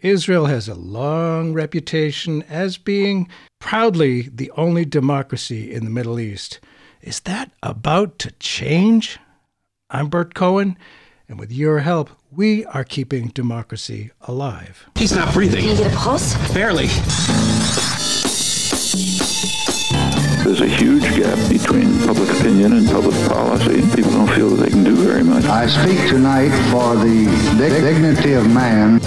Israel has a long reputation as being proudly the only democracy in the Middle East. Is that about to change? I'm Burt Cohen, and with your help, we are keeping democracy alive. He's not breathing. Can you get a pulse? Barely. There's a huge gap between public opinion and public policy. People don't feel that they can do very much. I speak tonight for the dig- dignity of man.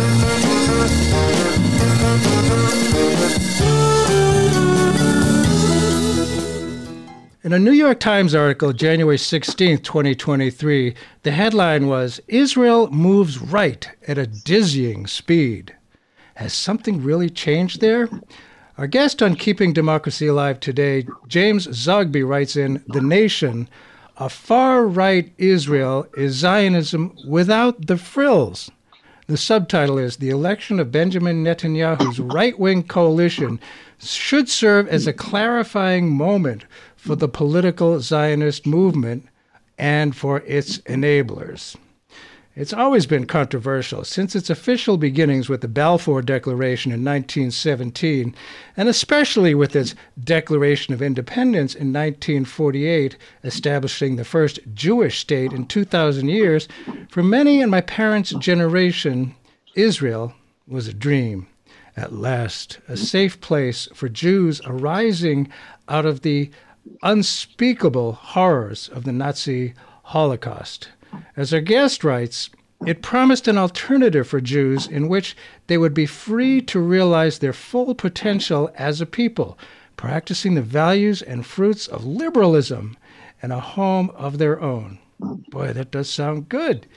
In a New York Times article, January 16, 2023, the headline was Israel moves right at a dizzying speed. Has something really changed there? Our guest on Keeping Democracy Alive today, James Zogby, writes in The Nation A far right Israel is Zionism without the frills. The subtitle is The election of Benjamin Netanyahu's right wing coalition should serve as a clarifying moment for the political Zionist movement and for its enablers. It's always been controversial since its official beginnings with the Balfour Declaration in 1917, and especially with its Declaration of Independence in 1948, establishing the first Jewish state in 2,000 years. For many in my parents' generation, Israel was a dream. At last, a safe place for Jews arising out of the unspeakable horrors of the Nazi Holocaust. As our guest writes, it promised an alternative for Jews in which they would be free to realize their full potential as a people, practicing the values and fruits of liberalism and a home of their own. Boy, that does sound good.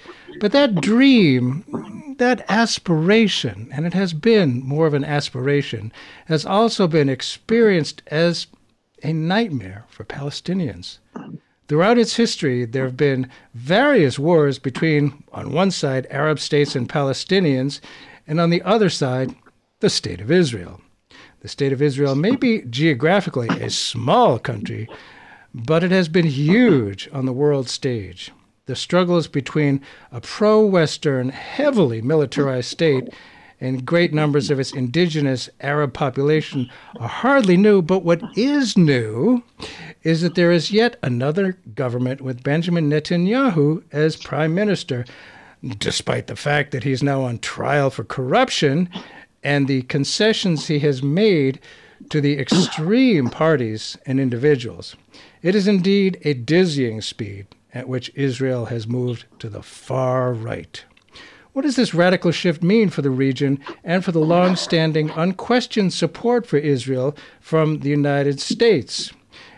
But that dream, that aspiration, and it has been more of an aspiration, has also been experienced as a nightmare for Palestinians. Throughout its history, there have been various wars between, on one side, Arab states and Palestinians, and on the other side, the State of Israel. The State of Israel may be geographically a small country, but it has been huge on the world stage. The struggles between a pro Western, heavily militarized state and great numbers of its indigenous Arab population are hardly new, but what is new is that there is yet another government with Benjamin Netanyahu as prime minister, despite the fact that he's now on trial for corruption and the concessions he has made to the extreme parties and individuals. It is indeed a dizzying speed at which Israel has moved to the far right. What does this radical shift mean for the region and for the long standing, unquestioned support for Israel from the United States?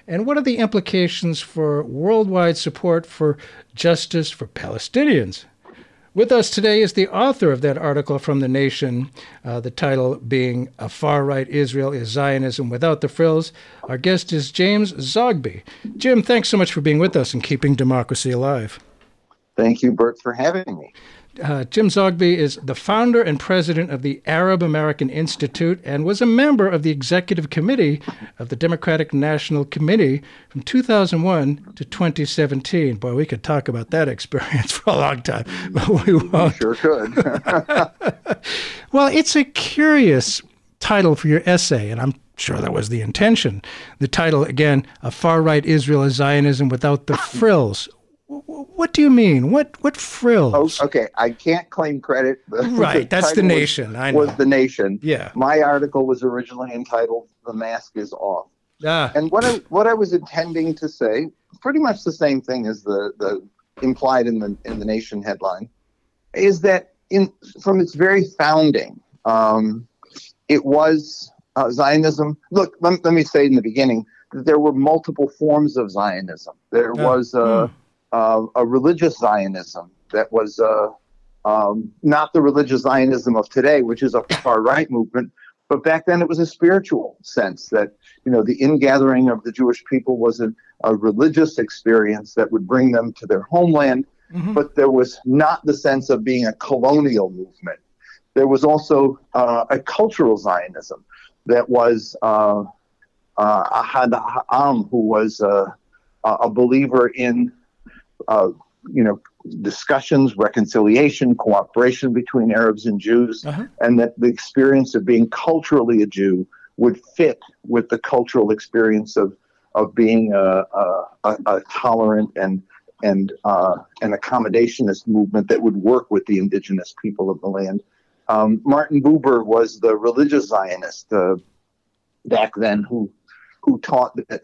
And what are the implications for worldwide support for justice for Palestinians? With us today is the author of that article from The Nation, uh, the title being A Far Right Israel is Zionism Without the Frills. Our guest is James Zogby. Jim, thanks so much for being with us and keeping democracy alive. Thank you, Burt, for having me. Uh, Jim Zogby is the founder and president of the Arab American Institute and was a member of the executive committee of the Democratic National Committee from 2001 to 2017. Boy, we could talk about that experience for a long time, but we won't. Sure could. well, it's a curious title for your essay, and I'm sure that was the intention. The title, again, A Far Right Israel is Zionism Without the Frills. What do you mean? What what frills? Oh, okay, I can't claim credit. right, that's the nation. Was, I know. Was the nation? Yeah. My article was originally entitled "The Mask Is Off," ah. and what I what I was intending to say, pretty much the same thing as the the implied in the in the nation headline, is that in from its very founding, um, it was uh, Zionism. Look, let, let, me say in the beginning that there were multiple forms of Zionism. There was. Uh, mm uh, a religious Zionism that was uh, um, not the religious Zionism of today, which is a far right movement, but back then it was a spiritual sense that you know the ingathering of the Jewish people was a, a religious experience that would bring them to their homeland, mm-hmm. but there was not the sense of being a colonial movement. There was also uh, a cultural Zionism that was uh, uh, Ahad Ha'am, who was uh, a believer in uh, you know, discussions, reconciliation, cooperation between Arabs and Jews, uh-huh. and that the experience of being culturally a Jew would fit with the cultural experience of of being a, a, a tolerant and and uh, an accommodationist movement that would work with the indigenous people of the land. Um, Martin Buber was the religious Zionist uh, back then who who taught that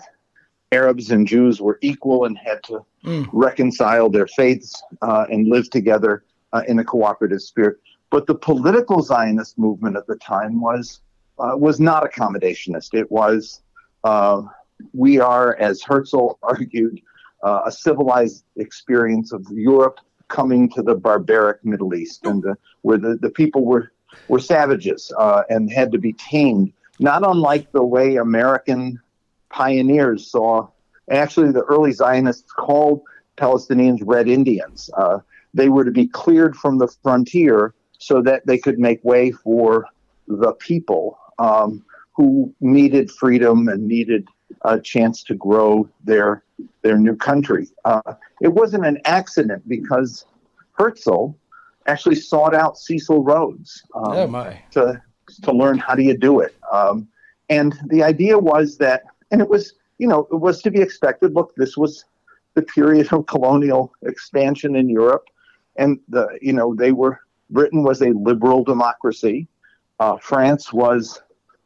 Arabs and Jews were equal and had to mm. reconcile their faiths uh, and live together uh, in a cooperative spirit. But the political Zionist movement at the time was uh, was not accommodationist. It was uh, we are, as Herzl argued, uh, a civilized experience of Europe coming to the barbaric Middle East, and the, where the, the people were were savages uh, and had to be tamed. Not unlike the way American pioneers saw. Actually, the early Zionists called Palestinians Red Indians. Uh, they were to be cleared from the frontier so that they could make way for the people um, who needed freedom and needed a chance to grow their their new country. Uh, it wasn't an accident because Herzl actually sought out Cecil Rhodes um, oh to to learn how do you do it. Um, and the idea was that, and it was you know it was to be expected. Look, this was the period of colonial expansion in Europe, and the you know they were Britain was a liberal democracy. Uh, France was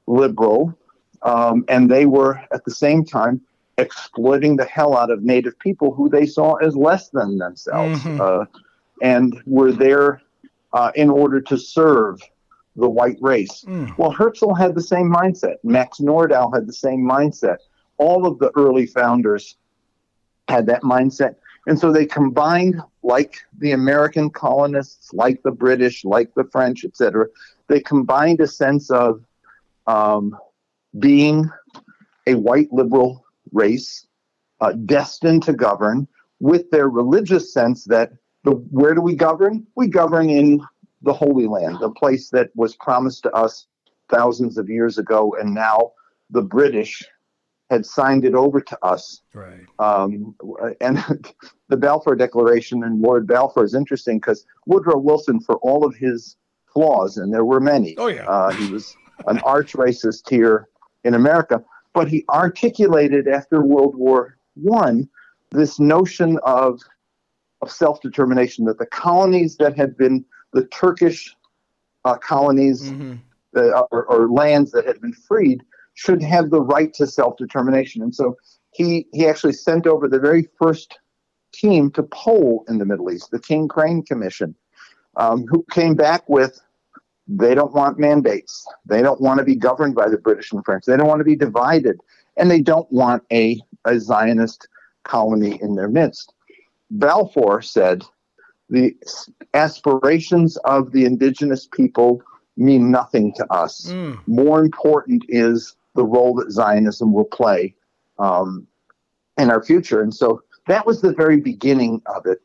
liberal. Um, and they were at the same time exploiting the hell out of native people who they saw as less than themselves mm-hmm. uh, and were there uh, in order to serve the white race. Mm. Well, Herzl had the same mindset. Max Nordau had the same mindset. All of the early founders had that mindset. And so they combined, like the American colonists, like the British, like the French, etc., they combined a sense of um, being a white liberal race uh, destined to govern with their religious sense that the where do we govern? We govern in the Holy Land, the place that was promised to us thousands of years ago, and now the British had signed it over to us. Right. Um, and the Balfour Declaration and Lord Balfour is interesting because Woodrow Wilson, for all of his flaws, and there were many, oh, yeah. Uh, he was an arch racist here in America. But he articulated after World War One this notion of of self determination that the colonies that had been the Turkish uh, colonies mm-hmm. uh, or, or, lands that had been freed should have the right to self determination. And so he he actually sent over the very first team to poll in the Middle East, the King Crane Commission, um, who came back with they don't want mandates. They don't want to be governed by the British and French. They don't want to be divided. And they don't want a, a Zionist colony in their midst. Balfour said the aspirations of the indigenous people mean nothing to us. Mm. More important is the role that Zionism will play um, in our future. And so that was the very beginning of it.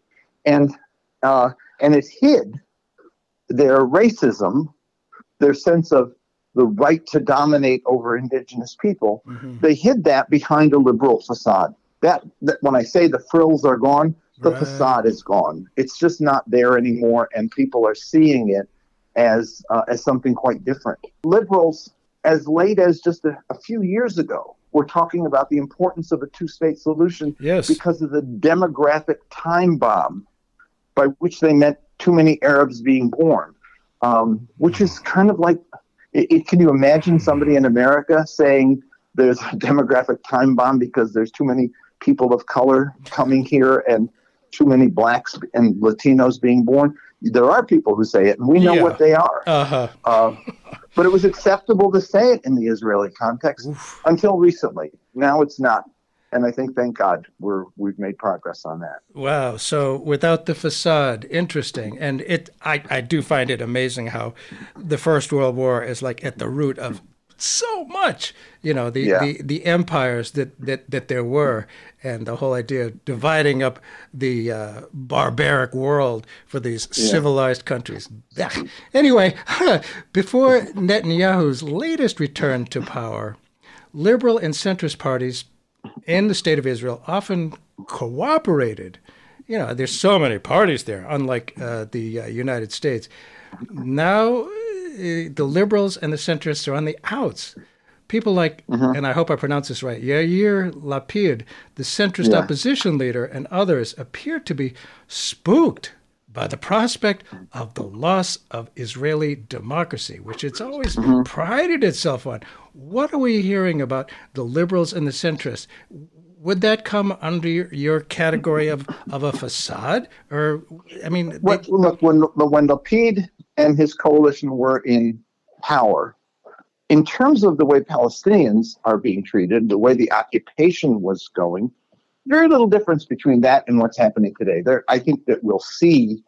And, uh, and it hid their racism, their sense of the right to dominate over indigenous people, mm-hmm. they hid that behind a liberal facade. That, that when I say the frills are gone, the right. facade is gone. It's just not there anymore, and people are seeing it as uh, as something quite different. Liberals, as late as just a, a few years ago, were talking about the importance of a two-state solution yes. because of the demographic time bomb, by which they meant too many Arabs being born, um, which is kind of like, it, it, can you imagine somebody in America saying there's a demographic time bomb because there's too many people of color coming here and too many blacks and Latinos being born? There are people who say it, and we know yeah. what they are. Uh-huh. Uh, but it was acceptable to say it in the Israeli context Oof. until recently. Now it's not and I think, thank God, we're we've made progress on that. Wow! So without the facade, interesting, and it I I do find it amazing how the First World War is like at the root of so much. You know the, yeah. the, the empires that, that that there were, and the whole idea of dividing up the uh, barbaric world for these yeah. civilized countries. Anyway, before Netanyahu's latest return to power, liberal and centrist parties in the state of Israel often cooperated you know, there's so many parties there, unlike uh, the uh, United States. Now, the liberals and the centrists are on the outs. People like, Mm-hmm. and I hope I pronounce this right, Yair Lapid, the centrist Yeah. opposition leader, and others appear to be spooked by the prospect of the loss of Israeli democracy, which it's always Mm-hmm. prided itself on. What are we hearing about the liberals and the centrists? Would that come under your, your category of, of a facade? Or, I mean, they- look, when when Lapid and his coalition were in power, in terms of the way Palestinians are being treated, the way the occupation was going, very little difference between that and what's happening today. There, I think that we'll see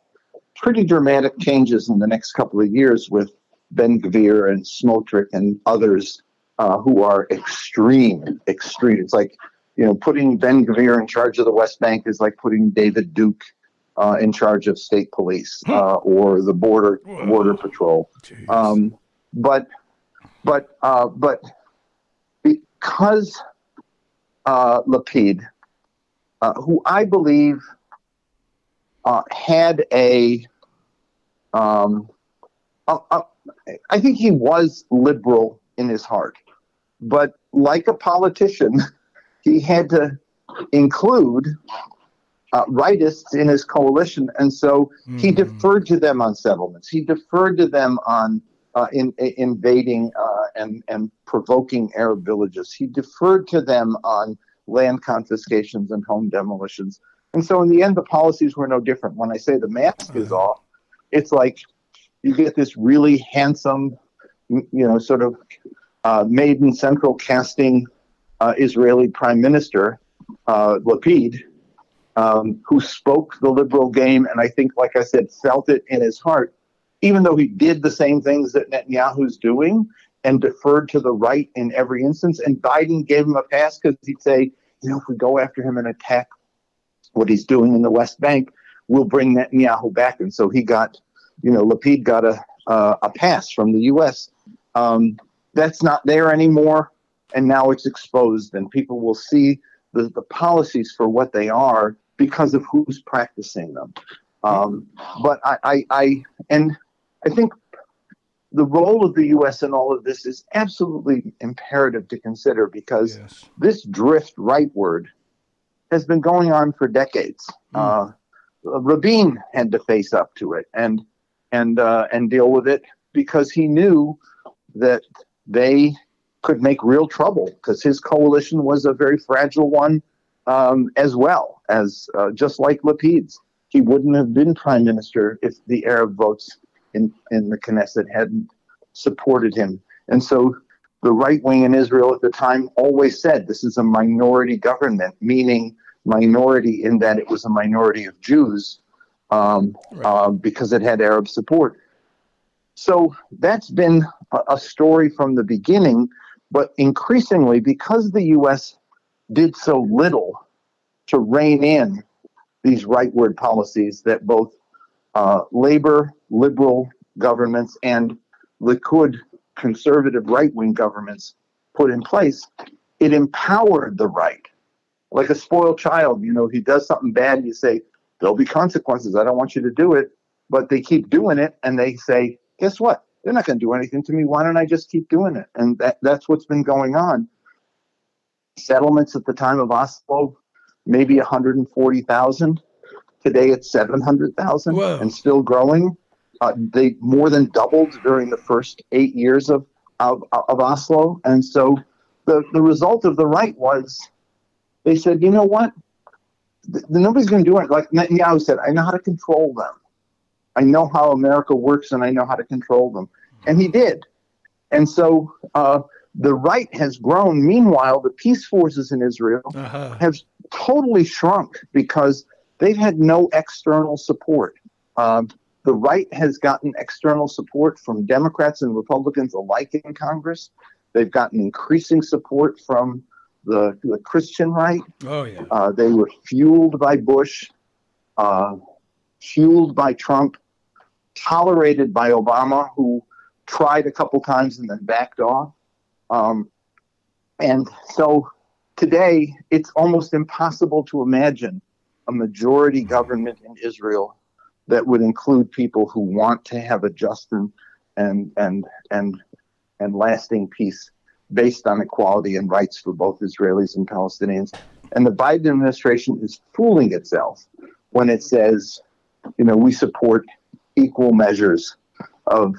pretty dramatic changes in the next couple of years with Ben Gvir and Smotrich and others uh, who are extreme, extreme. It's like, you know, putting Ben Gvir in charge of the West Bank is like putting David Duke uh, in charge of state police uh, or the border border patrol. Um, but but uh, but because uh, Lapid, uh, who I believe uh, had a, um, a- a- I think he was liberal in his heart, but like a politician, he had to include uh, rightists in his coalition, and so he Mhm. deferred to them on settlements. He deferred to them on uh, in, in- invading uh, and and provoking Arab villages. He deferred to them on land confiscations and home demolitions. And so, in the end, the policies were no different. When I say the mask is off, it's like you get this really handsome, you know, sort of uh, maiden central casting uh, Israeli prime minister, uh, Lapid, um, who spoke the liberal game, and I think, like I said, felt it in his heart, even though he did the same things that Netanyahu's doing and deferred to the right in every instance. And Biden gave him a pass because he'd say, you know, if we go after him and attack what he's doing in the West Bank, we'll bring Netanyahu back. And so he got, you know, Lapid got a uh, a pass from the U.S. Um, that's not there anymore, and now it's exposed, and people will see the, the policies for what they are because of who's practicing them. Um, but I, I, I, and I think the role of the U.S. in all of this is absolutely imperative to consider because yes. this drift rightward has been going on for decades. Uh, Rabin had to face up to it and and uh, and deal with it because he knew that they could make real trouble because his coalition was a very fragile one um, as well as uh, just like Lapid's. He wouldn't have been prime minister if the Arab votes in, in the Knesset hadn't supported him. And so the right wing in Israel at the time always said this is a minority government, meaning minority in that it was a minority of Jews um, Right. uh, because it had Arab support. So that's been a, a story from the beginning, but increasingly, because the U.S. did so little to rein in these rightward policies that both uh, labor, liberal governments, and Likud conservative right wing governments put in place, it empowered the right. Like a spoiled child, you know, he does something bad, you say, there'll be consequences. I don't want you to do it. But they keep doing it and they say, guess what? They're not going to do anything to me. Why don't I just keep doing it? And that, that's what's been going on. Settlements at the time of Oslo, maybe 140,000. Today it's 700,000 and still growing. Uh, they more than doubled during the first eight years of, of, of Oslo. And so the, the result of the right was they said, you know what? Th- nobody's going to do it. Like Netanyahu said, I know how to control them. I know how America works and I know how to control them. And he did. And so uh, the right has grown. Meanwhile, the peace forces in Israel Uh-huh. have totally shrunk because they've had no external support. Um, the right has gotten external support from Democrats and Republicans alike in Congress. They've gotten increasing support from the, the Christian right. Oh, yeah. Uh, they were fueled by Bush, uh, fueled by Trump, tolerated by Obama, who tried a couple times and then backed off. Um, and so today, it's almost impossible to imagine a majority government in Israel that would include people who want to have a just and and and and, and lasting peace based on equality and rights for both Israelis and Palestinians. And the Biden administration is fooling itself when it says, you know, we support equal measures of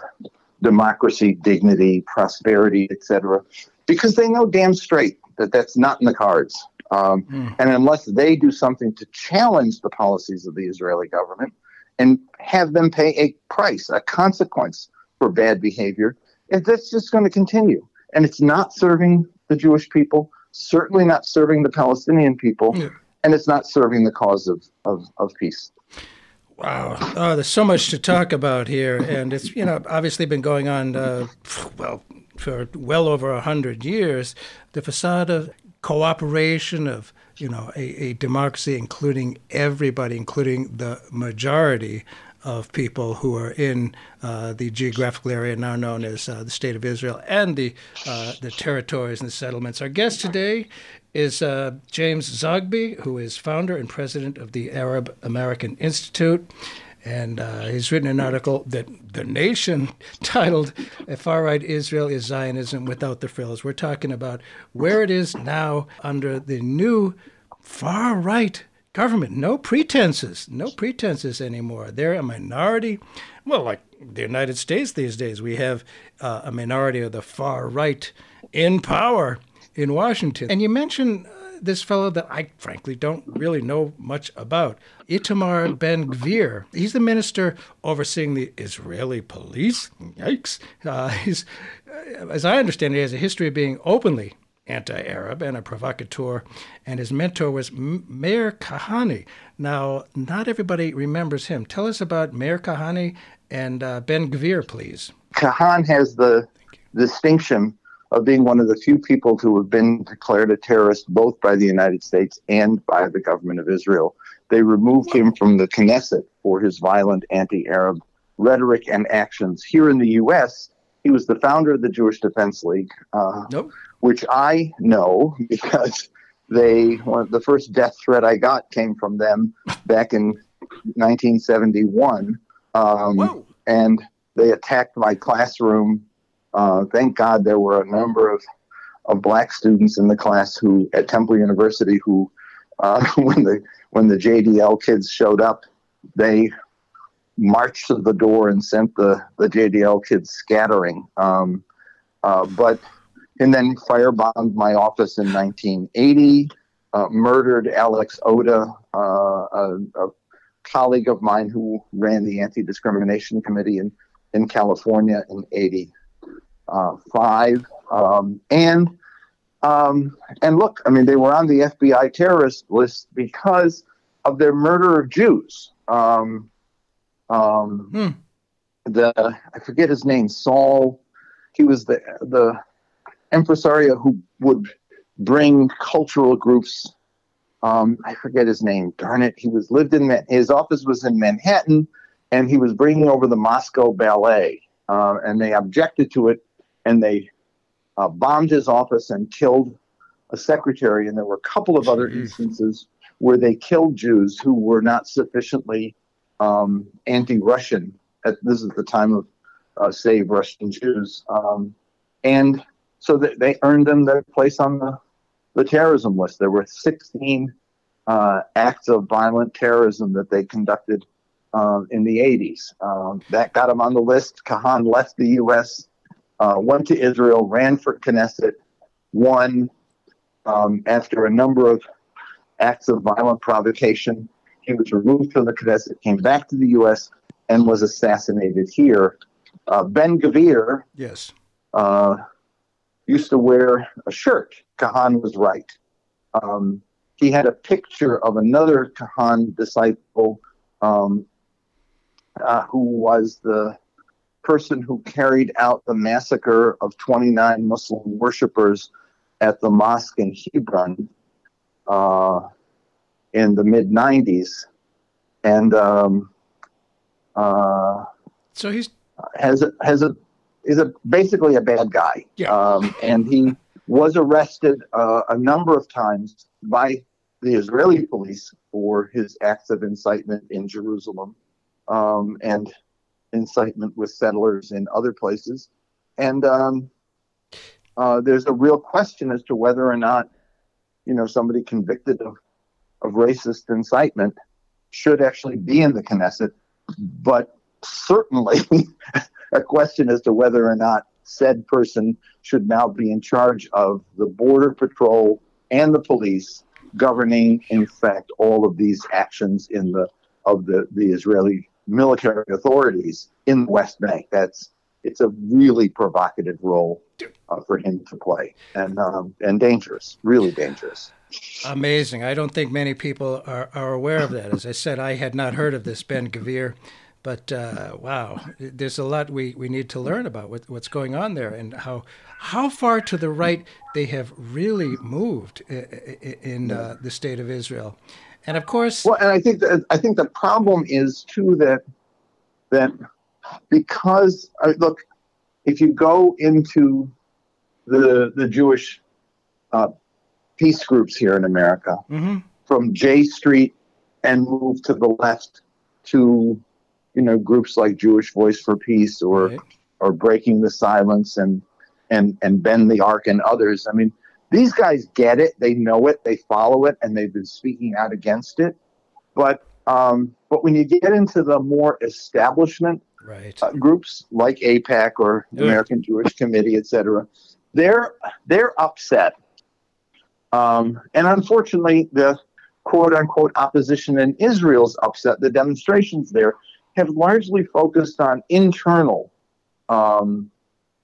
democracy, dignity, prosperity, etc., because they know damn straight that that's not in the cards. Um, mm. And unless they do something to challenge the policies of the Israeli government and have them pay a price, a consequence for bad behavior, that's just going to continue. And it's not serving the Jewish people, certainly not serving the Palestinian people, yeah. and it's not serving the cause of, of, of peace. Wow, oh, there's so much to talk about here, and it's you know obviously been going on uh, well for well over a hundred years. The facade of cooperation of you know a, a democracy, including everybody, including the majority of people who are in uh, the geographical area now known as uh, the State of Israel and the uh, the territories and the settlements. Our guest today is uh, James Zogby, who is founder and president of the Arab American Institute. And uh, he's written an article that The Nation titled Far Right Israel is Zionism Without the Frills. We're talking about where it is now under the new far right government. No pretenses, no pretenses anymore. They're a minority. Well, like the United States these days, we have uh, a minority of the far right in power in Washington. And you mentioned uh, this fellow that I frankly don't really know much about, Itamar Ben Gvir. He's the minister overseeing the Israeli police. Yikes! Uh, he's, uh, as I understand it, he has a history of being openly anti-Arab and a provocateur, and his mentor was Meir Kahane. Now, not everybody remembers him. Tell us about Meir Kahane and uh, Ben Gvir, please. Kahane has the distinction of being one of the few people who have been declared a terrorist both by the United States and by the government of Israel. They removed him from the Knesset for his violent anti Arab rhetoric and actions. Here in the U.S., he was the founder of the Jewish Defense League, uh, nope. which I know because they one, the first death threat I got came from them back in 1971, um, and they attacked my classroom uh, thank God there were a number of, of black students in the class who at Temple University who, uh, when the when the JDL kids showed up, they marched to the door and sent the, the JDL kids scattering. Um, uh, but and then firebombed my office in 1980, uh, murdered Alex Odeh, uh, a, a, colleague of mine who ran the anti-discrimination committee in, in California in 80 uh, five, um, and um, and look, I mean, they were on the FBI terrorist list because of their murder of Jews. Um, um, hmm. The I forget his name, Sol. He was the the impresario who would bring cultural groups. Um, I forget his name. Darn it! He was lived in that his office was in Manhattan, and he was bringing over the Moscow Ballet, uh, and they objected to it and they uh, bombed his office and killed a secretary. And there were a couple of other instances where they killed Jews who were not sufficiently um, anti-Russian. At, this is the time of uh, Save Russian Jews, um, and so they, they earned them their place on the the terrorism list. There were 16 uh, acts of violent terrorism that they conducted um, in the 80s. Um, that got them on the list. Kahane left the U.S uh, went to Israel, ran for Knesset, won um, after a number of acts of violent provocation. He was removed from the Knesset, came back to the U.S., and was assassinated here. Uh, ben Gvir, yes, uh, used to wear a shirt. Kahane was right. Um, he had a picture of another Kahane disciple um, uh, who was the person who carried out the massacre of 29 Muslim worshippers at the mosque in Hebron uh, in the mid 90s. And um, uh, so he's has a, has a is a basically a bad guy. Yeah. Um, and he was arrested uh, a number of times by the Israeli police for his acts of incitement in Jerusalem um, and incitement with settlers in other places. And um, uh, there's a real question as to whether or not, you know, somebody convicted of, of racist incitement should actually be in the Knesset, but certainly a question as to whether or not said person should now be in charge of the border patrol and the police governing in fact all of these actions in the of the, the Israeli military authorities in the West Bank. That's it's a really provocative role uh, for him to play, and um, and dangerous, really dangerous. Amazing. I don't think many people are, are aware of that. As I said, I had not heard of this Ben Gvir, but uh, wow, there's a lot we, we need to learn about what, what's going on there and how how far to the right they have really moved in uh, the state of Israel. And of course, well, and I think that I think the problem is too that that because uh, look, if you go into the the Jewish uh, peace groups here in America, mm-hmm. from J Street and move to the left to you know groups like Jewish Voice for Peace or right. or Breaking the Silence and and and Bend the Arc and others. I mean, these guys get it, they know it, they follow it, and they've been speaking out against it. But um, but when you get into the more establishment right. uh, groups like AIPAC or the American Jewish Committee, etc., they're they're upset. Um, and unfortunately, the quote unquote opposition in Israel's upset. The demonstrations there have largely focused on internal um,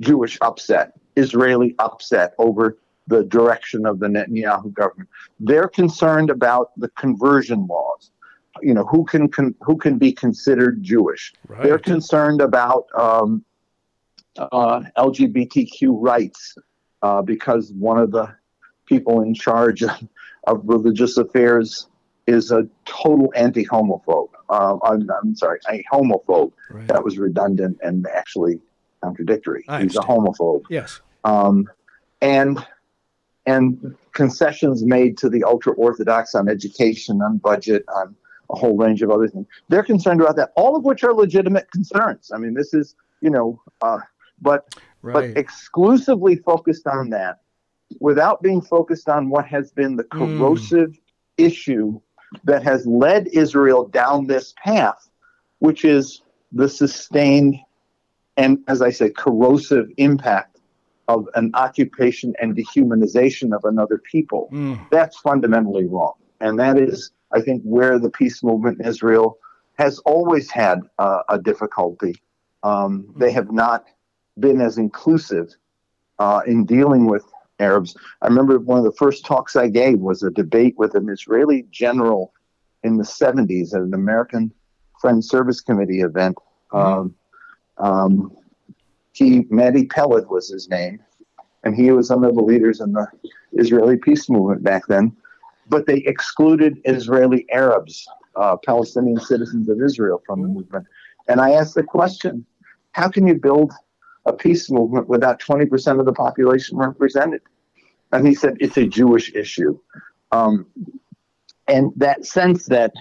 Jewish upset, Israeli upset over the direction of the Netanyahu government. They're concerned about the conversion laws. You know who can, can who can be considered Jewish. Right. They're concerned about um, uh, LGBTQ rights uh, because one of the people in charge of, of religious affairs is a total anti-homophobe. Uh, I'm, I'm, sorry, a homophobe. Right. That was redundant and actually contradictory. He's a homophobe. Yes. Um, and and concessions made to the ultra orthodox on education, on budget, on a whole range of other things. They're concerned about that, all of which are legitimate concerns. I mean, this is you know, uh, but right. but exclusively focused on that, without being focused on what has been the hmm. corrosive mm. issue that has led Israel down this path, which is the sustained and, as I say, corrosive impact of an occupation and dehumanization of another people. Mm. That's fundamentally wrong. And that is, I think, where the peace movement in Israel has always had uh, a difficulty. Um. They have not been as inclusive uh, in dealing with Arabs. I remember one of the first talks I gave was a debate with an Israeli general in the 70s at an American Friends Service Committee event. Mm. Um, um, he, Matti Peled was his name, and he was one of the leaders in the Israeli peace movement back then. But they excluded Israeli Arabs, uh, Palestinian citizens of Israel, from the mm. movement. And I asked the question how can you build a peace movement without 20% of the population represented. And he said it's a Jewish issue. Um, and that sense that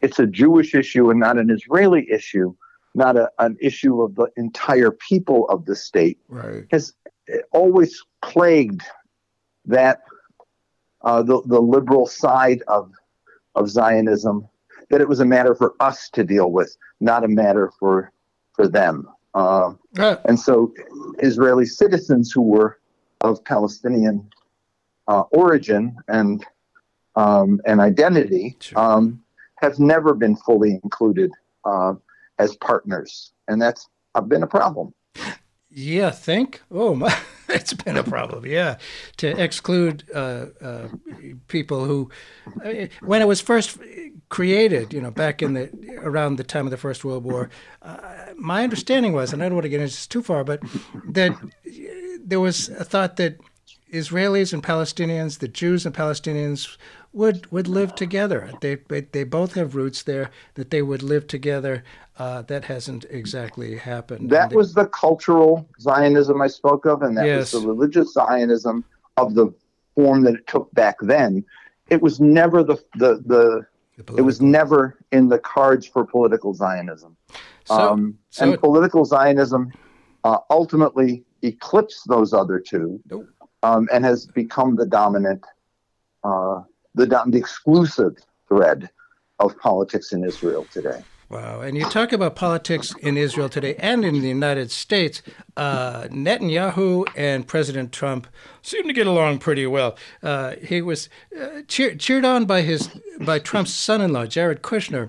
it's a Jewish issue and not an Israeli issue, not a, an issue of the entire people of the state, right. has always plagued that uh, the, the liberal side of, of Zionism, that it was a matter for us to deal with, not a matter for, for them. Uh, And so Israeli citizens who were of Palestinian uh, origin and um, and identity sure. um, have never been fully included uh, as partners, and that's been a problem. Yeah, think. Oh, my, it's been a problem. Yeah, to exclude uh, uh, people who, when it was first created, you know, back in the around the time of the First World War, uh, my understanding was, and I don't want to get into this too far, but that there was a thought that Israelis and Palestinians, the Jews and Palestinians, would would live together. They they both have roots there. That they would live together. Uh, that hasn't exactly happened. That they, was the cultural Zionism I spoke of, and that yes. was the religious Zionism of the form that it took back then. it was never the the the. The It was never in the cards for political Zionism. so, um, so and it- political Zionism uh, ultimately eclipsed those other two Nope. um, and has become the dominant, uh, the, the exclusive thread of politics in Israel today. Wow. And you talk about politics in Israel today and in the United States. Uh, Netanyahu and President Trump seem to get along pretty well. Uh, he was uh, cheer- cheered on by his by Trump's son-in-law, Jared Kushner.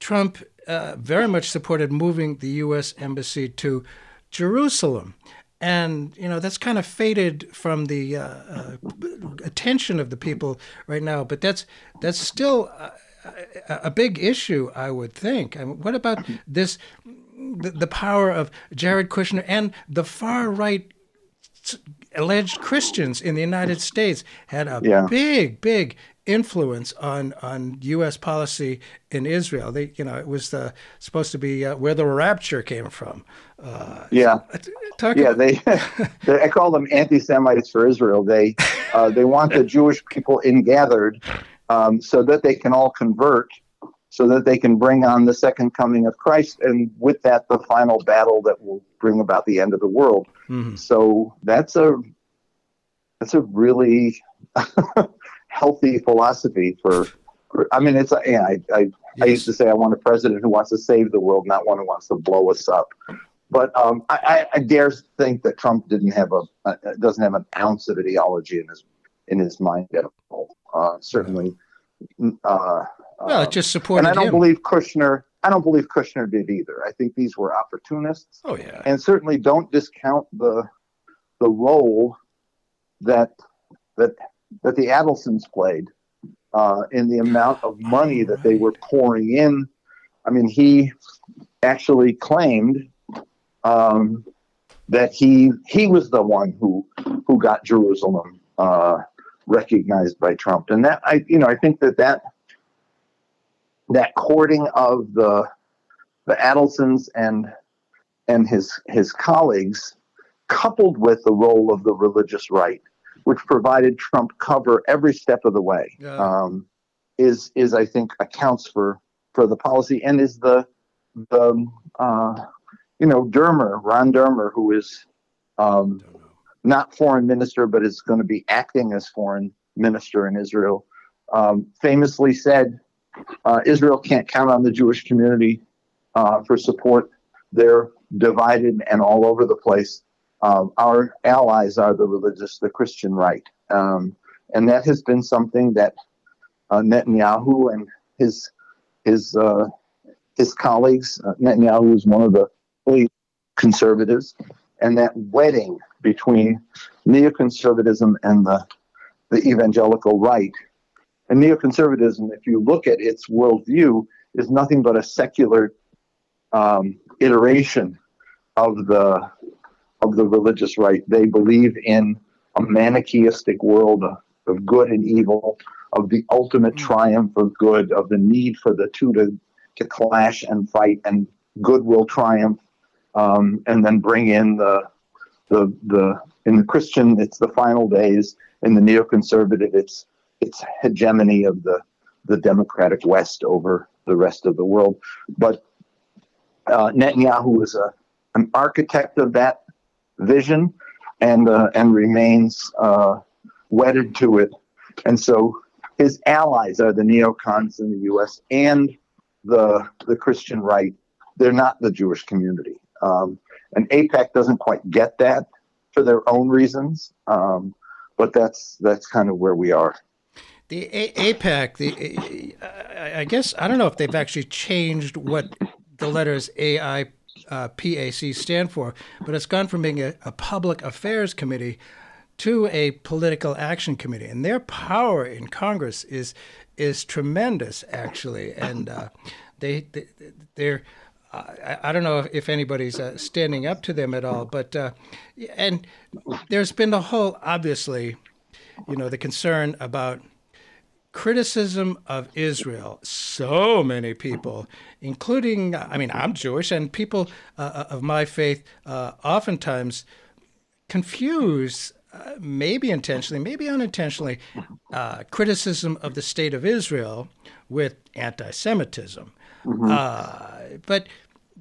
Trump uh, very much supported moving the U.S. embassy to Jerusalem. And you know that's kind of faded from the uh, uh, attention of the people right now, but that's that's still a a big issue, I would think. I mean, what about this? The, the power of Jared Kushner and the far right alleged Christians in the United States had a Yeah. big, big influence on on U.S. policy in Israel. They, you know, it was the, supposed to be uh, where the rapture came from. Uh, Yeah. talk Yeah, about, they, they I call them anti-Semites for Israel. They uh, they want the Jewish people ingathered um, so that they can all convert, so that they can bring on the second coming of Christ, and with that, the final battle that will bring about the end of the world. Mhm. So that's a that's a really healthy philosophy for. for I mean, it's yeah, I, I I used to say I want a president who wants to save the world, not one who wants to blow us up. But um, I, I, dare think that Trump didn't have a uh, doesn't have an ounce of ideology in his in his mind at all. Uh, certainly. Uh, well, it just supported and I don't him. believe Kushner. I don't believe Kushner did either. I think these were opportunists oh yeah, and certainly don't discount the the role that that that the Adelsons played uh, in the amount of money that they were pouring in. I mean, he actually claimed um, that he he was the one who who got Jerusalem uh, recognized by Trump, and that I you know I think that that that courting of the the Adelsons and and his his colleagues, coupled with the role of the religious right, which provided Trump cover every step of the way, Yeah. um, is is I think accounts for for the policy and is the the uh, you know Dermer Ron Dermer who is um, not foreign minister but is going to be acting as foreign minister in Israel, um, famously said, uh, Israel can't count on the Jewish community uh, for support. They're divided and all over the place. Um, our allies are the religious, the Christian right. Um, and that has been something that uh, Netanyahu and his his uh, his colleagues, uh, Netanyahu is one of the conservatives, and that wedding between neoconservatism and the the evangelical right. And neoconservatism, if you look at its worldview, is nothing but a secular um, iteration of the of the religious right. They believe in a manichaeistic world of, good and evil, of the ultimate triumph of good, of the need for the two to, to clash and fight, and good will triumph, um, and then bring in the the the in the Christian it's the final days, in the neoconservative it's it's hegemony of the the democratic West over the rest of the world. But uh, Netanyahu is a, an architect of that vision and uh, and remains uh, wedded to it. And so his allies are the neocons in the U.S. and the the Christian right. They're not the Jewish community. Um, and AIPAC doesn't quite get that for their own reasons. Um, but that's that's kind of where we are. The A- AIPAC, the I- I guess I don't know if they've actually changed what the letters AI uh, PAC stand for, but it's gone from being a, a public affairs committee to a political action committee, and their power in Congress is is tremendous, actually, and uh, they, they they're. I, don't know if anybody's uh, standing up to them at all, but uh, and there's been the whole obviously, you know, the concern about criticism of Israel. So many people, including, I mean, I'm Jewish, and people uh, of my faith uh, oftentimes confuse uh, maybe intentionally, maybe unintentionally, uh, criticism of the state of Israel with anti Semitism. Mm-hmm. Uh, but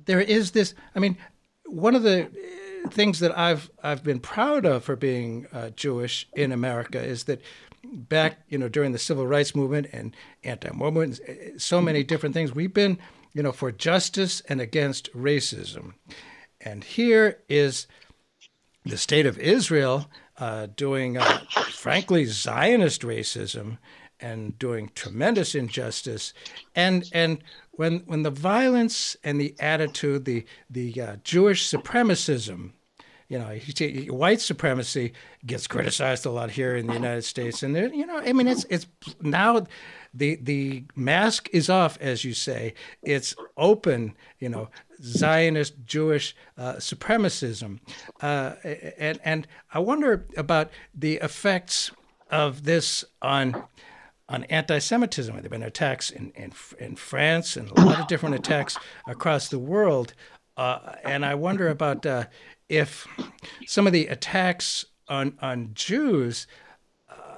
there is this, I mean, one of the things that I've I've been proud of for being uh, Jewish in America is that back you know during the civil rights movement and anti-Mormon, so many different things. We've been you know for justice and against racism, and here is the state of Israel uh, doing, uh, frankly, Zionist racism and doing tremendous injustice. And and when when the violence and the attitude, the the uh, Jewish supremacism, you know, white supremacy gets criticized a lot here in the United States, and you know, I mean, it's it's now the the mask is off, as you say. It's open, you know, Zionist Jewish uh, supremacism, uh, and and I wonder about the effects of this on on anti-Semitism. There have been attacks in, in, in France and a lot of different attacks across the world, uh, and I wonder about uh, if some of the attacks on on Jews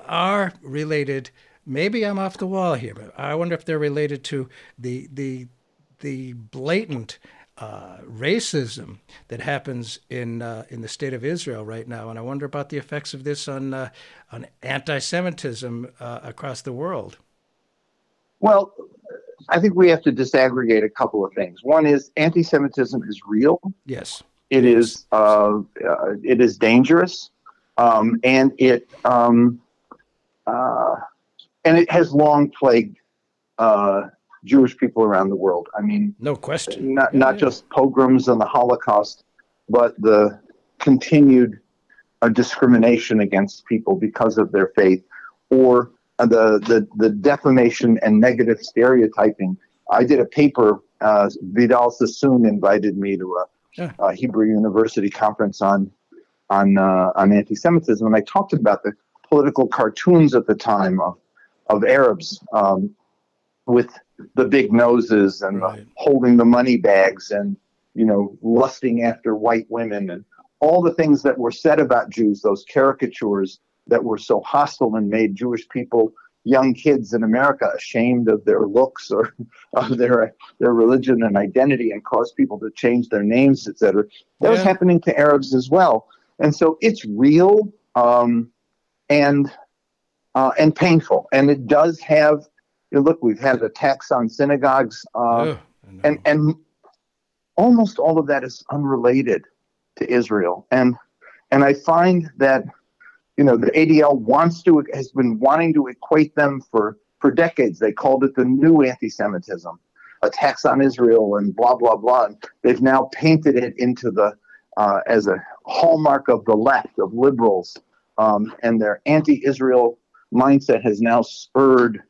are related maybe I'm off the wall here, but I wonder if they're related to the the the blatant uh, racism that happens in uh, in the state of Israel right now, and I wonder about the effects of this on uh, on anti-Semitism uh, across the world. Well, I think we have to disaggregate a couple of things. One is anti-Semitism is real. Yes, it is. Uh, uh, it is dangerous, um, and it. Um, and it has long plagued uh, Jewish people around the world. I mean, no question. Not yeah, not yeah. just pogroms and the Holocaust, but the continued uh, discrimination against people because of their faith, or uh, the the the defamation and negative stereotyping. I did a paper. Uh, Vidal Sassoon invited me to a, yeah. a Hebrew University conference on on uh, on anti-Semitism, and I talked about the political cartoons at the time of of Arabs um, with the big noses and right. the, holding the money bags and you know lusting after white women and all the things that were said about Jews, those caricatures that were so hostile and made Jewish people, young kids in America, ashamed of their looks or of their their religion and identity, and cause people to change their names, etc. That yeah. was happening to Arabs as well, and so it's real. Um, and uh, and painful. And it does have, you know, look, we've had attacks on synagogues, uh, and and almost all of that is unrelated to Israel. And and I find that, you know, the ADL wants to has been wanting to equate them for for decades. They called it the new anti-Semitism, attacks on Israel, and blah blah blah. They've now painted it into the uh, as a hallmark of the left of liberals um, and their anti-Israel mindset has now spurred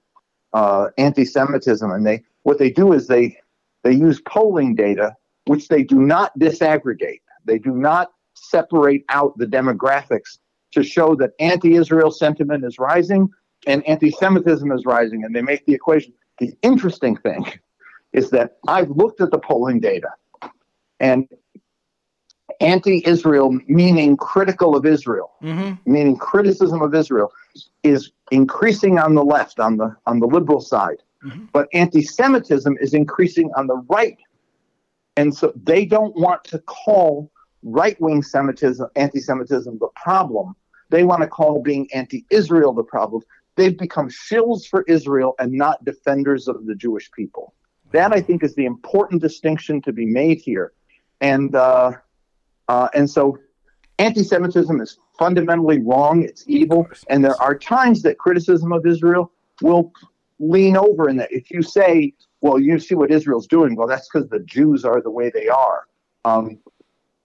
uh, anti-Semitism, and they what they do is they they use polling data, which they do not disaggregate. They do not separate out the demographics to show that anti-Israel sentiment is rising and anti-Semitism is rising, and they make the equation. The interesting thing is that I've looked at the polling data, and anti-Israel, meaning critical of Israel, mm-hmm. meaning criticism of Israel, is increasing on the left, on the on the liberal side, mm-hmm. but anti-Semitism is increasing on the right, and so they don't want to call right-wing Semitism, anti-Semitism, the problem. They want to call being anti-Israel the problem. They've become shills for Israel and not defenders of the Jewish people. That I think is the important distinction to be made here, and. Uh, uh, and so anti Semitism is fundamentally wrong, it's evil, and there are times that criticism of Israel will lean over in that. If you say, well, you see what Israel's doing, well, that's because the Jews are the way they are. Um,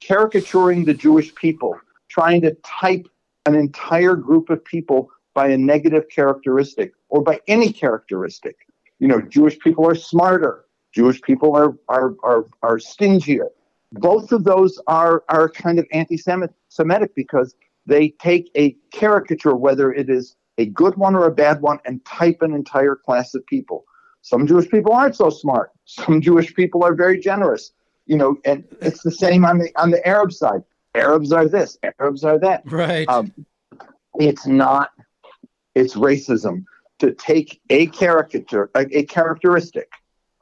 caricaturing the Jewish people, trying to type an entire group of people by a negative characteristic or by any characteristic. You know, Jewish people are smarter. Jewish people are, are, are, are stingier both of those are are kind of anti-Semitic because they take a caricature, whether it is a good one or a bad one, and type an entire class of people. Some Jewish people aren't so smart. Some Jewish people are very generous. You know, and it's the same on the on the Arab side. Arabs are this. Arabs are that. Right. Um, it's not it's racism to take a caricature a, a characteristic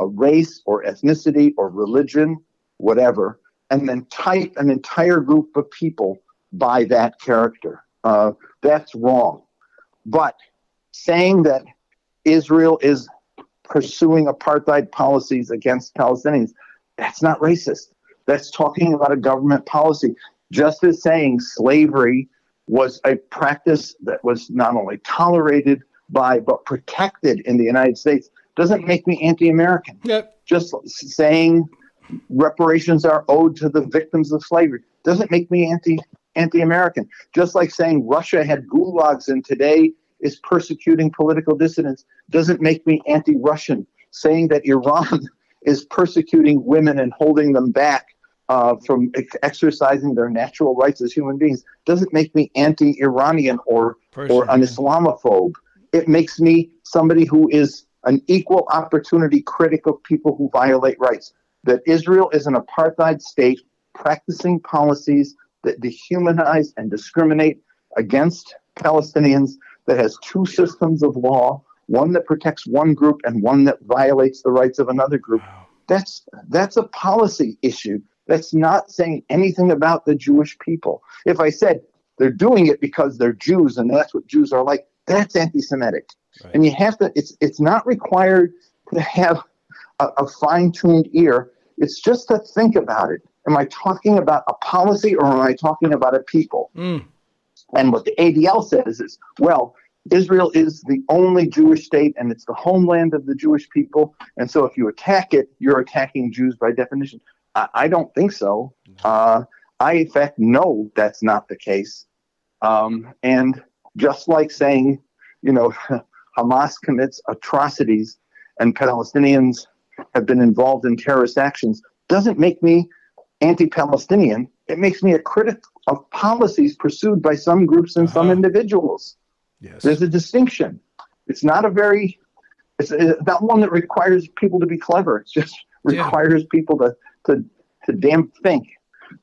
a race or ethnicity or religion whatever and then type an entire group of people by that character uh, that's wrong but saying that israel is pursuing apartheid policies against palestinians that's not racist that's talking about a government policy just as saying slavery was a practice that was not only tolerated by but protected in the United States doesn't make me anti-American. Yep. Just saying reparations are owed to the victims of slavery doesn't make me anti anti-American. Just like saying Russia had gulags and today is persecuting political dissidents doesn't make me anti-Russian. Saying that Iran is persecuting women and holding them back uh, from ex- exercising their natural rights as human beings doesn't make me anti-Iranian or or an Islamophobe. It makes me somebody who is an equal opportunity critic of people who violate rights. That Israel is an apartheid state practicing policies that dehumanize and discriminate against Palestinians, that has two systems of law, one that protects one group and one that violates the rights of another group. That's that's a policy issue. That's not saying anything about the Jewish people. If I said they're doing it because they're Jews and that's what Jews are like, that's anti-Semitic. Right. And you have to. It's it's not required to have a, a fine-tuned ear. It's just to think about it. Am I talking about a policy or am I talking about a people? Mm. And what the ADL says is, well, Israel is the only Jewish state and it's the homeland of the Jewish people. And so if you attack it, you're attacking Jews by definition. I, I don't think so. Uh, I, in fact, know that's not the case. Um, and just like saying, you know, Hamas commits atrocities and Palestinians have been involved in terrorist actions doesn't make me anti Palestinian. It makes me a critic of policies pursued by some groups and some Uh-huh. individuals. Yes. There's a distinction. It's not a very, it's a, not one that requires people to be clever. It just Yeah. requires people to, to, to damn think.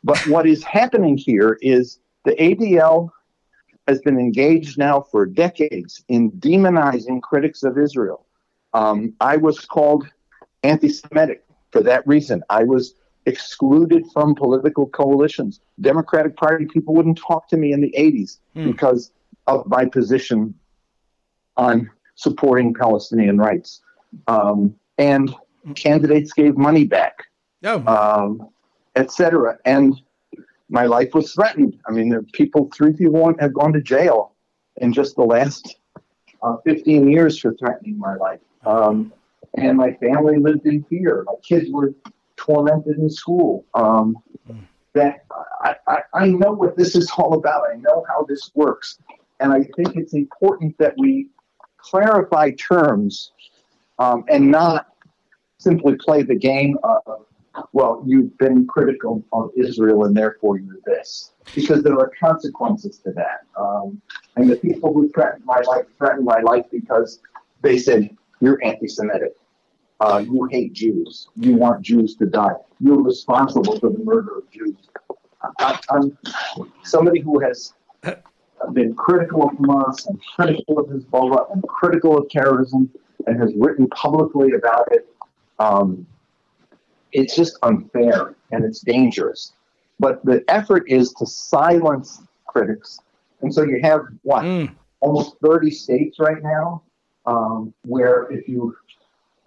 But what is happening here is the ADL has been engaged now for decades in demonizing critics of Israel. Um, I was called anti Semitic for that reason. I was excluded from political coalitions. Democratic Party people wouldn't talk to me in the 80s Hmm. because of my position on supporting Palestinian rights. Um, and candidates gave money back Oh, um, etc. And my life was threatened. I mean, there people, three people have gone to jail in just the last uh, 15 years for threatening my life. Um, and my family lived in fear. My kids were tormented in school. Um, that I, I, I know what this is all about. I know how this works. And I think it's important that we clarify terms um, and not simply play the game of well, you've been critical of Israel and therefore you're this. Because there are consequences to that. Um, and the people who threatened my life threatened my life because they said, you're anti Semitic. Uh, you hate Jews. You want Jews to die. You're responsible for the murder of Jews. I, I'm somebody who has been critical of Hamas and critical of Hezbollah and critical of terrorism and has written publicly about it. Um, it's just unfair and it's dangerous. But the effort is to silence critics. And so you have what? Mm. Almost 30 states right now um, where if you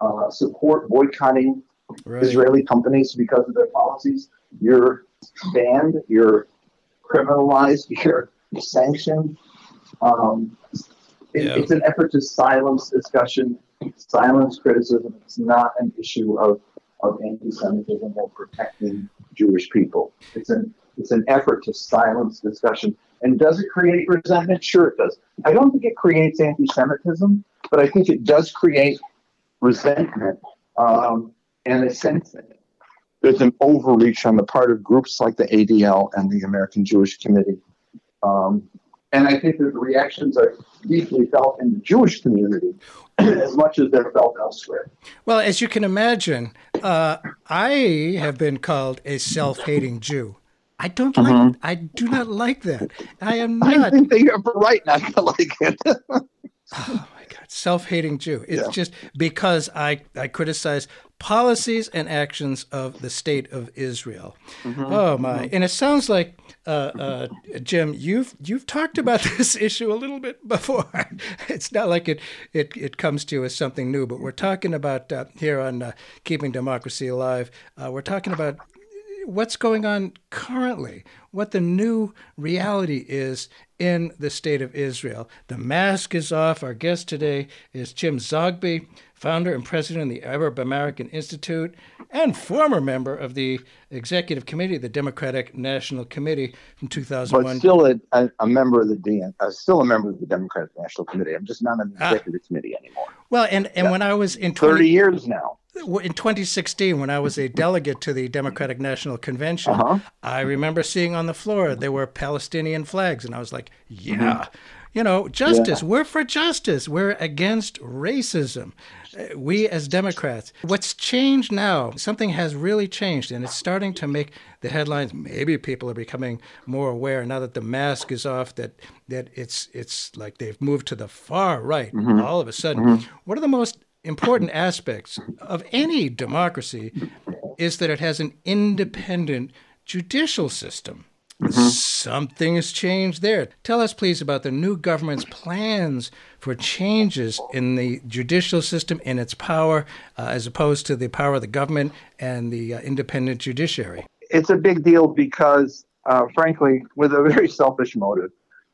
uh, support boycotting right. Israeli companies because of their policies, you're banned, you're criminalized, you're sanctioned. Um, it- Yeah. It's an effort to silence discussion, silence criticism. It's not an issue of, of anti-Semitism or protecting Jewish people. It's an it's an effort to silence discussion. And does it create resentment? Sure, it does. I don't think it creates anti-Semitism, but I think it does create resentment um, and a sense that there's an overreach on the part of groups like the ADL and the American Jewish Committee. Um, and I think that the reactions are deeply felt in the Jewish community as much as they're felt elsewhere. Well, as you can imagine, uh, I have been called a self hating Jew. I don't like. Mm-hmm. I do not like that. I am not. I think they have a right not to like it. Oh self-hating Jew. It's Yeah. just because I I criticize policies and actions of the state of Israel. Mm-hmm. Oh my! And it sounds like uh, uh, Jim, you've you've talked about this issue a little bit before. it's not like it it it comes to you as something new, but we're talking about uh, here on uh, keeping democracy alive. Uh, we're talking about what's going on currently, what the new reality is in the state of Israel. The mask is off. Our guest today is Jim Zogby, founder and president of the Arab American Institute and former member of the executive committee of the Democratic National Committee from but 2001. still a, a, member of the DN, uh, still a member of the Democratic National Committee. I'm just not on the Ah. executive committee anymore. well, and, and when I was in 30 20, years now. In 2016, when I was a delegate to the Democratic National Convention, Uh-huh. I remember seeing on the floor there were Palestinian flags, and I was like, yeah. You know, justice. We're for justice. We're against racism. Uh, We as Democrats. What's changed now, something has really changed, and it's starting to make the headlines. Maybe people are becoming more aware now that the mask is off, that, that it's, it's like they've moved to the far right all of a sudden. What are the most important aspects of any democracy is that it has an independent judicial system. Something has changed there. Tell us, please, about the new government's plans for changes in the judicial system and its power, uh, as opposed to the power of the government and the uh, independent judiciary. It's a big deal because, uh, frankly, with a very selfish motive.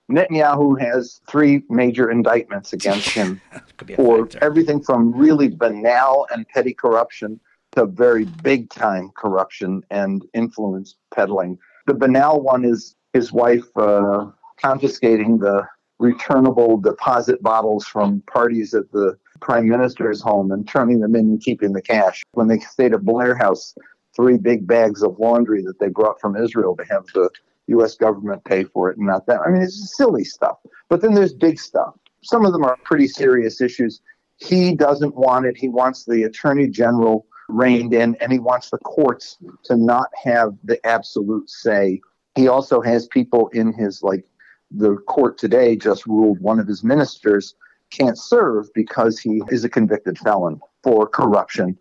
Netanyahu has three major indictments against him Could be a for everything from really banal and petty corruption to very big time corruption and influence peddling. The banal one is his wife uh, confiscating the returnable deposit bottles from parties at the prime minister's home and turning them in and keeping the cash. When they stayed at Blair House, three big bags of laundry that they brought from Israel to have the U.S. government pay for it and not them. I mean, it's silly stuff. But then there's big stuff. Some of them are pretty serious issues. He doesn't want it. He wants the attorney general reined in, and he wants the courts to not have the absolute say. He also has people in his, like, the court today just ruled one of his ministers can't serve because he is a convicted felon for corruption.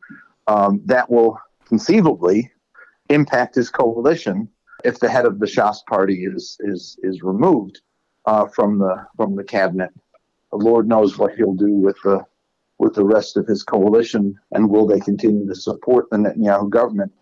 Um, that will conceivably impact his coalition if the head of the Shas party is is is removed uh, from the from the cabinet. The Lord knows what he'll do with the with the rest of his coalition, and will they continue to support the Netanyahu government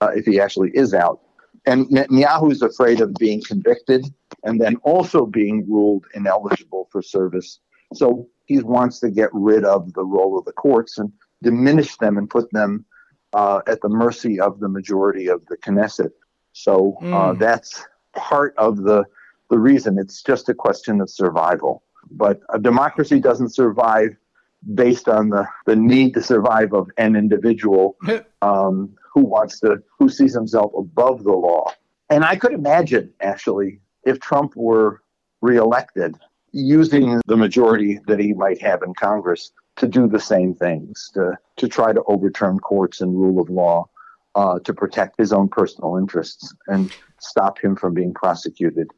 uh, if he actually is out? And Netanyahu is afraid of being convicted and then also being ruled ineligible for service. So he wants to get rid of the role of the courts and diminish them and put them uh, at the mercy of the majority of the Knesset. So uh, Mm. that's part of the the reason. It's just a question of survival. But a democracy doesn't survive based on the, the need to survive of an individual um, who wants to who sees himself above the law. And I could imagine actually if Trump were reelected, using the majority that he might have in Congress to do the same things, to to try to overturn courts and rule of law, uh, to protect his own personal interests and stop him from being prosecuted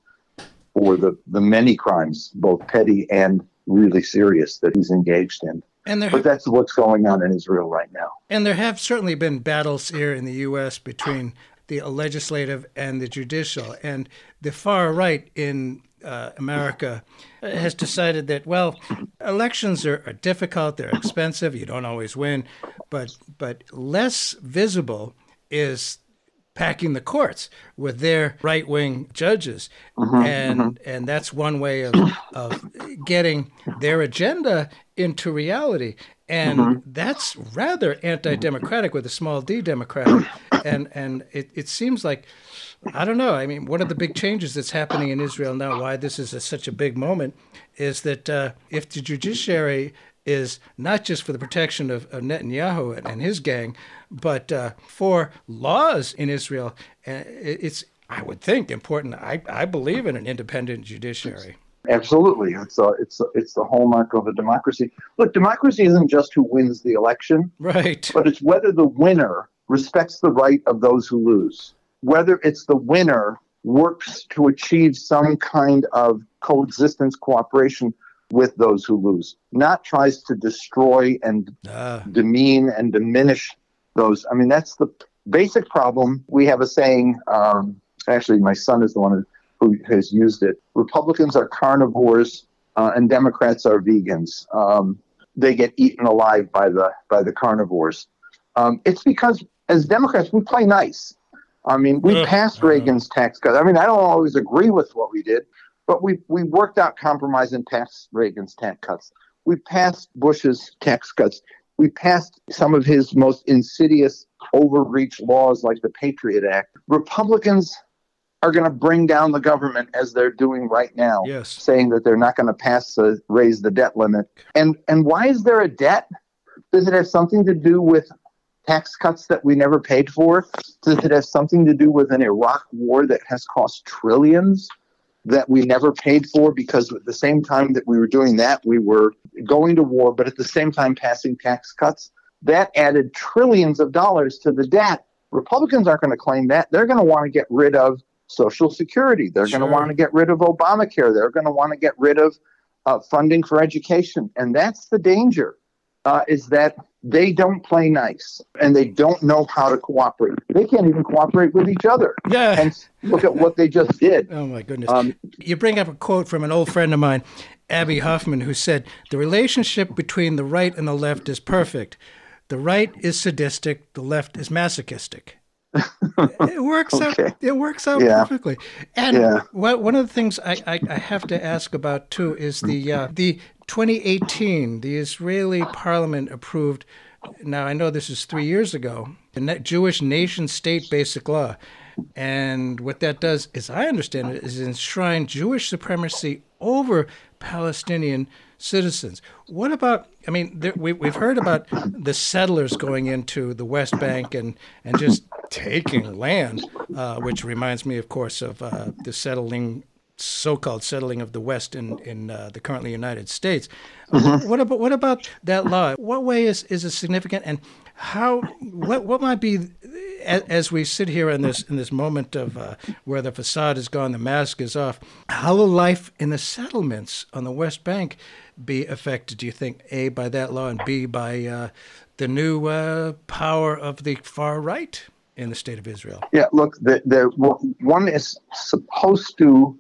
for the, the many crimes, both petty and really serious, that he's engaged in. And there, But that's what's going on in Israel right now. And there have certainly been battles here in the U.S. between the legislative and the judicial. And the far right in uh, America uh, has decided that, well, elections are, are difficult, they're expensive, you don't always win, but, but less visible is packing the courts with their right wing judges. Mm-hmm, and mm-hmm. and that's one way of, of getting their agenda into reality. And mm-hmm. that's rather anti democratic with a small d democratic. And and it, it seems like I don't know. I mean, one of the big changes that's happening in Israel now, why this is a, such a big moment, is that uh, if the judiciary is not just for the protection of, of Netanyahu and, and his gang, but uh, for laws in Israel, uh, it, it's, I would think, important. I, I believe in an independent judiciary. Absolutely, it's a, it's a, it's the hallmark of a democracy. Look, democracy isn't just who wins the election, Right. but it's whether the winner respects the right of those who lose. Whether it's the winner works to achieve some kind of coexistence, cooperation with those who lose, not tries to destroy and uh. demean and diminish those. I mean, that's the basic problem. We have a saying, um, actually, my son is the one who has used it Republicans are carnivores uh, and Democrats are vegans. Um, they get eaten alive by the by the carnivores. Um, it's because as Democrats we play nice. I mean, we passed uh-huh. Reagan's tax cut. I mean, I don't always agree with what we did, but we we worked out compromise and passed Reagan's tax cuts. We passed Bush's tax cuts. We passed some of his most insidious overreach laws like the Patriot Act. Republicans are going to bring down the government as they're doing right now, yes. saying that they're not going to pass the raise the debt limit. And and why is there a debt? Does it have something to do with tax cuts that we never paid for? Does it have something to do with an Iraq war that has cost trillions that we never paid for because at the same time that we were doing that, we were going to war, but at the same time passing tax cuts? That added trillions of dollars to the debt. Republicans aren't going to claim that. They're going to want to get rid of Social Security. They're sure. going to want to get rid of Obamacare. They're going to want to get rid of uh, funding for education. And that's the danger, uh, is that they don't play nice and they don't know how to cooperate. They can't even cooperate with each other. Yeah. And look at what they just did. Oh, my goodness. Um, you bring up a quote from an old friend of mine, Abbie Hoffman, who said, The relationship between the right and the left is perfect. The right is sadistic, the left is masochistic it works okay. out. It works out yeah. perfectly. And yeah. what, one of the things I, I, I, have to ask about too is the uh, the 2018 the Israeli Parliament approved. Now I know this is three years ago. The Jewish nation state basic law, and what that does, as I understand it, is enshrine Jewish supremacy over Palestinian citizens. What about? I mean, there, we, we've heard about the settlers going into the West Bank and and just taking land, uh, which reminds me, of course, of uh, the settling so-called settling of the West in in uh, the currently United States. Mm-hmm. What about what about that law? What way is is it significant, and how what what might be as, as we sit here in this in this moment of uh, where the facade is gone, the mask is off? How will life in the settlements on the West Bank be affected? Do you think a by that law and b by uh, the new uh, power of the far right in the state of Israel? Yeah, look, the, the one is supposed to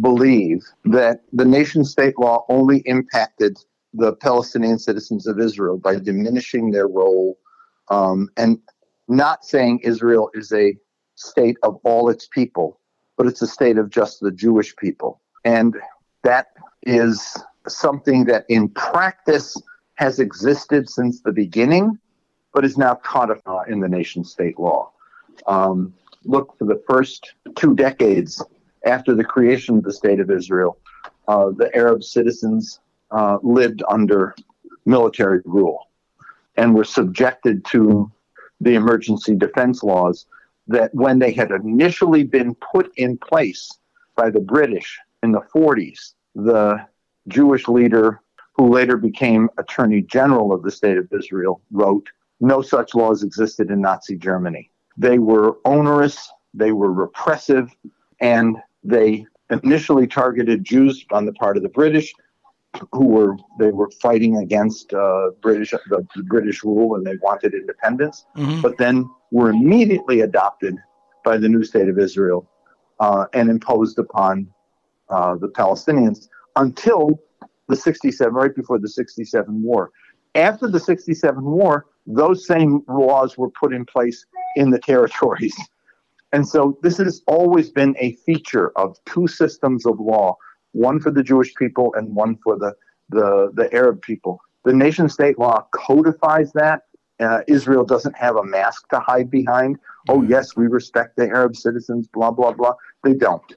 believe that the nation state law only impacted the Palestinian citizens of Israel by diminishing their role um, and not saying Israel is a state of all its people, but it's a state of just the Jewish people. And that is something that in practice has existed since the beginning, but is now codified in the nation state law. Um, look for the first two decades after the creation of the state of Israel, uh, the Arab citizens uh, lived under military rule and were subjected to the emergency defense laws that when they had initially been put in place by the British in the 40s, the Jewish leader who later became Attorney General of the State of Israel wrote, No such laws existed in Nazi Germany. They were onerous, they were repressive, and they initially targeted Jews on the part of the British, who were they were fighting against uh, British the, the, British rule and they wanted independence, mm-hmm. but then were immediately adopted by the new state of Israel uh, and imposed upon uh, the Palestinians until the 67, right before the 67 war. After the 67 war, those same laws were put in place in the territories. And so this has always been a feature of two systems of law one for the Jewish people and one for the, the, the Arab people. The nation state law codifies that. Uh, Israel doesn't have a mask to hide behind. Oh, yes, we respect the Arab citizens, blah, blah, blah. They don't.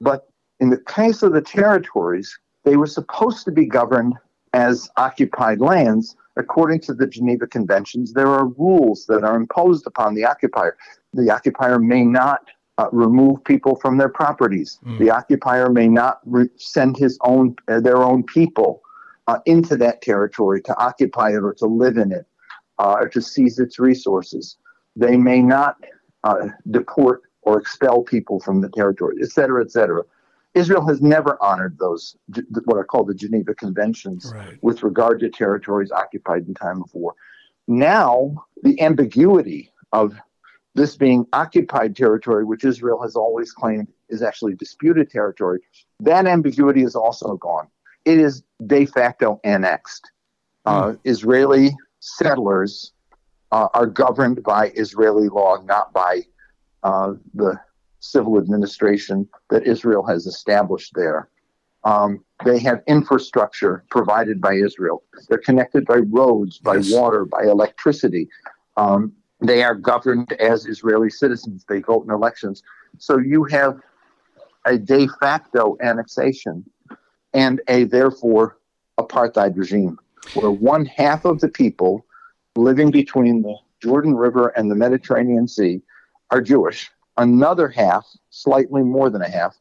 But in the case of the territories, they were supposed to be governed as occupied lands. According to the Geneva Conventions, there are rules that are imposed upon the occupier. The occupier may not uh, remove people from their properties. Mm. The occupier may not re- send his own uh, their own people uh, into that territory to occupy it or to live in it uh, or to seize its resources. They may not uh, deport or expel people from the territory, et cetera, et cetera. Israel has never honored those, what are called the Geneva Conventions, Right. with regard to territories occupied in time of war. Now, the ambiguity of this being occupied territory, which Israel has always claimed is actually disputed territory, that ambiguity is also gone. It is de facto annexed. Uh, Israeli settlers uh, are governed by Israeli law, not by uh, the civil administration that Israel has established there. Um, they have infrastructure provided by Israel. They're connected by roads, by Yes. water, by electricity. Um, they are governed as Israeli citizens. They vote in elections. So you have a de facto annexation and a therefore apartheid regime where one half of the people living between the Jordan River and the Mediterranean Sea are Jewish. Another half, slightly more than a half,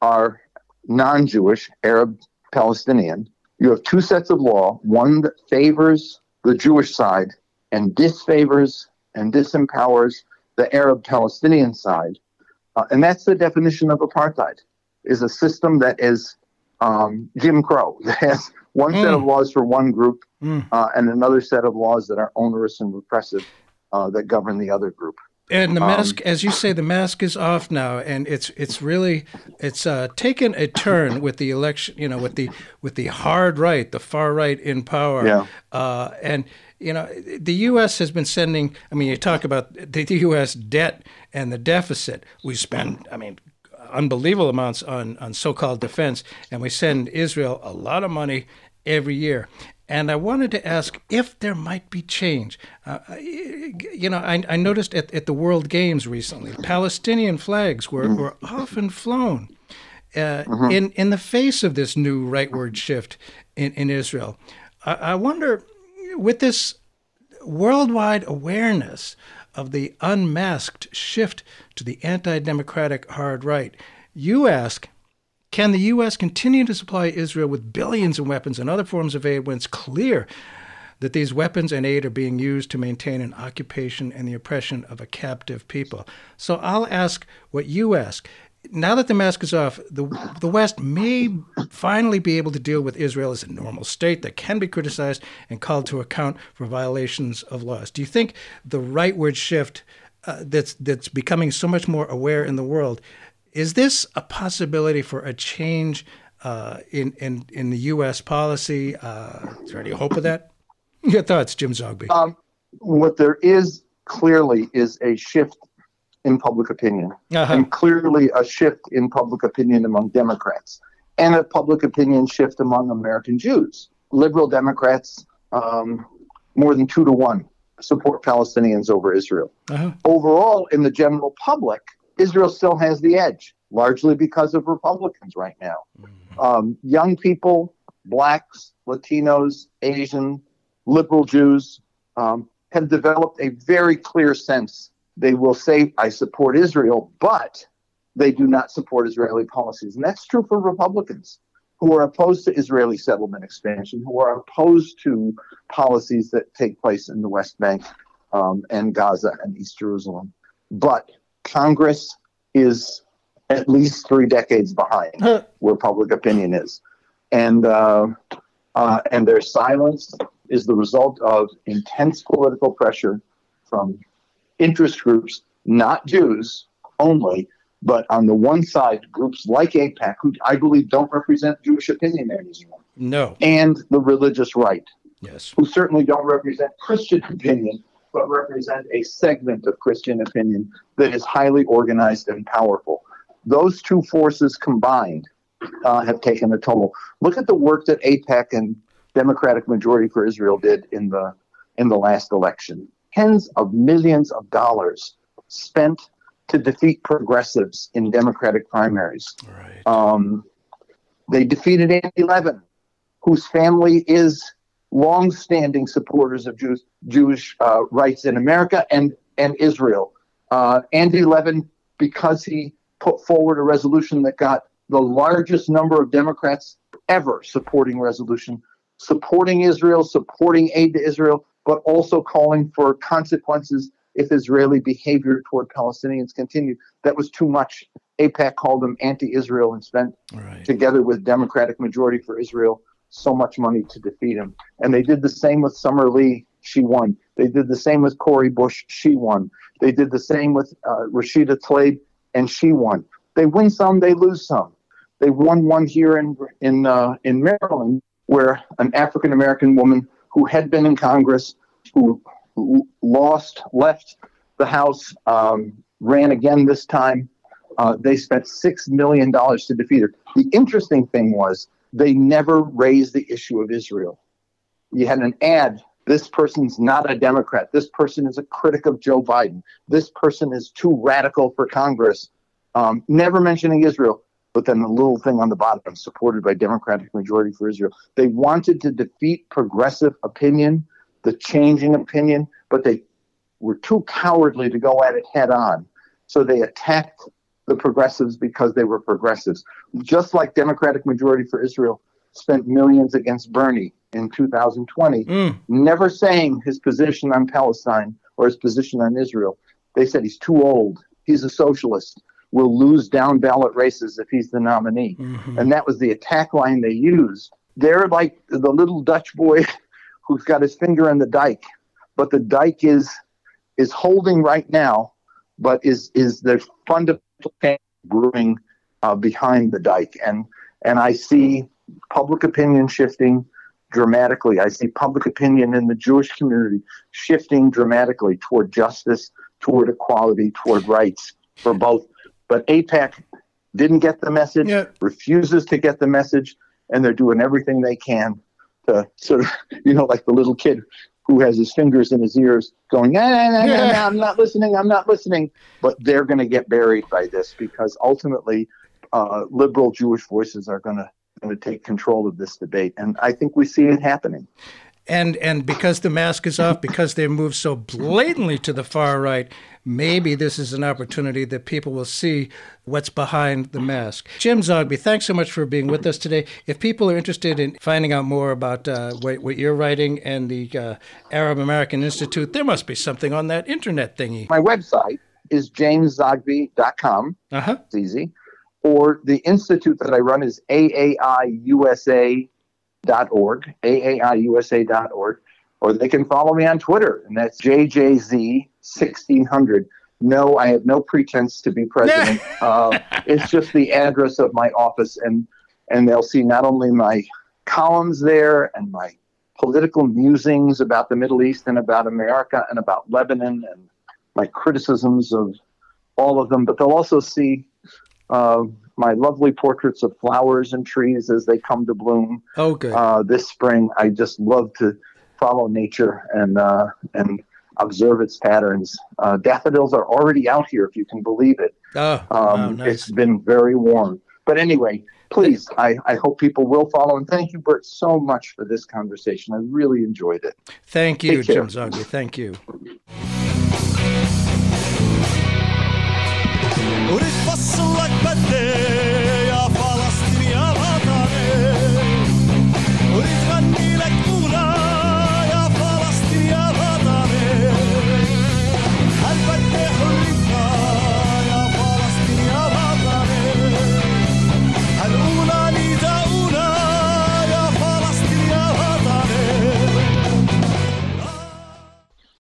are non Jewish, Arab, Palestinian. You have two sets of law one that favors the Jewish side and disfavors and disempowers the Arab Palestinian side. Uh, and that's the definition of apartheid is a system that is um, Jim Crow, that has one set of Mm. laws for one group Mm. uh, and another set of laws that are onerous and repressive uh, that govern the other group. And the Um, mask, as you say, the mask is off now, and it's it's really it's uh, taken a turn with the election. You know, with the with the hard right, the far right in power. Yeah. Uh, and you know, the U.S. has been sending. I mean, you talk about the U.S. debt and the deficit. We spend. I mean. Unbelievable amounts on, on so-called defense, and we send Israel a lot of money every year. And I wanted to ask if there might be change. Uh, you know, I, I noticed at, at the World Games recently, Palestinian flags were, were often flown uh, in, in the face of this new rightward shift in, in Israel. I, I wonder, with this worldwide awareness of the unmasked shift to the anti democratic hard right, you ask, can the U.S. continue to supply Israel with billions of weapons and other forms of aid when it's clear that these weapons and aid are being used to maintain an occupation and the oppression of a captive people? So I'll ask what you ask. Now that the mask is off, the, the West may finally be able to deal with Israel as a normal state that can be criticized and called to account for violations of laws. Do you think the rightward shift uh, that's that's becoming so much more aware in the world is this a possibility for a change uh, in, in in the U.S. policy? Uh, is there any hope of that? Your thoughts, Jim Zogby? Um, what there is clearly is a shift in public opinion, Uh-huh. and clearly a shift in public opinion among Democrats, and a public opinion shift among American Jews. Liberal Democrats, um, more than two to one, support Palestinians over Israel. Uh-huh. Overall, in the general public, Israel still has the edge, largely because of Republicans right now. Um, young people, blacks, Latinos, Asian, liberal Jews um, have developed a very clear sense. They will say, I support Israel, but they do not support Israeli policies. And that's true for Republicans who are opposed to Israeli settlement expansion, who are opposed to policies that take place in the West Bank um, and Gaza and East Jerusalem. But Congress is at least three decades behind where public opinion is. And, uh, uh, and their silence is the result of intense political pressure from interest groups, not Jews only, but on the one side, groups like AIPAC, who I believe don't represent Jewish opinion anymore, No. and the religious right, Yes. who certainly don't represent Christian opinion, but represent a segment of Christian opinion that is highly organized and powerful. Those two forces combined uh, have taken a toll. Look at the work that AIPAC and Democratic Majority for Israel did in the in the last election. Tens of millions of dollars spent to defeat progressives in Democratic primaries. Right. Um, they defeated Andy Levin, whose family is long-standing supporters of Jews, Jewish uh, rights in America and and Israel. Uh, Andy Levin, because he put forward a resolution that got the largest number of Democrats ever supporting resolution, supporting Israel, supporting aid to Israel, but also calling for consequences if Israeli behavior toward Palestinians continued. That was too much. AIPAC called them anti-Israel and spent, Right. together with Democratic Majority for Israel, so much money to defeat him. And they did the same with Summer Lee. She won. They did the same with Cori Bush. She won. They did the same with uh, Rashida Tlaib, and she won. They win some, they lose some. They won one here in in uh, in Maryland, where an African American woman who had been in Congress, who, who lost, left the House, um, ran again this time. Uh, they spent six million dollars to defeat her. The interesting thing was they never raised the issue of Israel. You had an ad. This person's not a Democrat. This person is a critic of Joe Biden. This person is too radical for Congress. Um, never mentioning Israel but then the little thing on the bottom, supported by Democratic majority for Israel. They wanted to defeat progressive opinion, the changing opinion, but they were too cowardly to go at it head on. So they attacked the progressives because they were progressives. Just like Democratic majority for Israel spent millions against Bernie in 2020, Mm. never saying his position on Palestine or his position on Israel. They said he's too old. He's a socialist will lose down ballot races if he's the nominee. Mhm. And that was the attack line they used. They're like the little Dutch boy who's got his finger in the dike, but the dike is is holding right now, but is is the fundamental brewing uh, behind the dike. And and I see public opinion shifting dramatically. I see public opinion in the Jewish community shifting dramatically toward justice, toward equality, toward rights for both but AIPAC didn't get the message, Yeah. refuses to get the message, and they're doing everything they can to sort of, you know, like the little kid who has his fingers in his ears going, ah, nah, nah, nah, nah, I'm not listening, I'm not listening. But they're going to get buried by this because ultimately uh, liberal Jewish voices are going to going to take control of this debate. And I think we see it happening. And and because the mask is off, because they moved so blatantly to the far right, maybe this is an opportunity that people will see what's behind the mask. Jim Zogby, thanks so much for being with us today. If people are interested in finding out more about uh, what, what you're writing and the uh, Arab American Institute, there must be something on that internet thingy. My website is jameszogby.com. Uh huh. It's easy. Or the institute that I run is aaiusa.org, aaiusa.org. Or they can follow me on Twitter, and that's JJZ1600. No, I have no pretense to be president. uh, it's just the address of my office, and, and they'll see not only my columns there and my political musings about the Middle East and about America and about Lebanon and my criticisms of all of them, but they'll also see uh, my lovely portraits of flowers and trees as they come to bloom Oh, good. uh, this spring. I just love to follow nature and uh, and observe its patterns. Uh, daffodils are already out here, if you can believe it. oh, Um, wow, nice. It's been very warm. But anyway, please, I, I hope people will follow. And thank you, Burt, so much for this conversation. I really enjoyed it. Thank you, Jim Zogby. Thank you. وريت فصلك بدي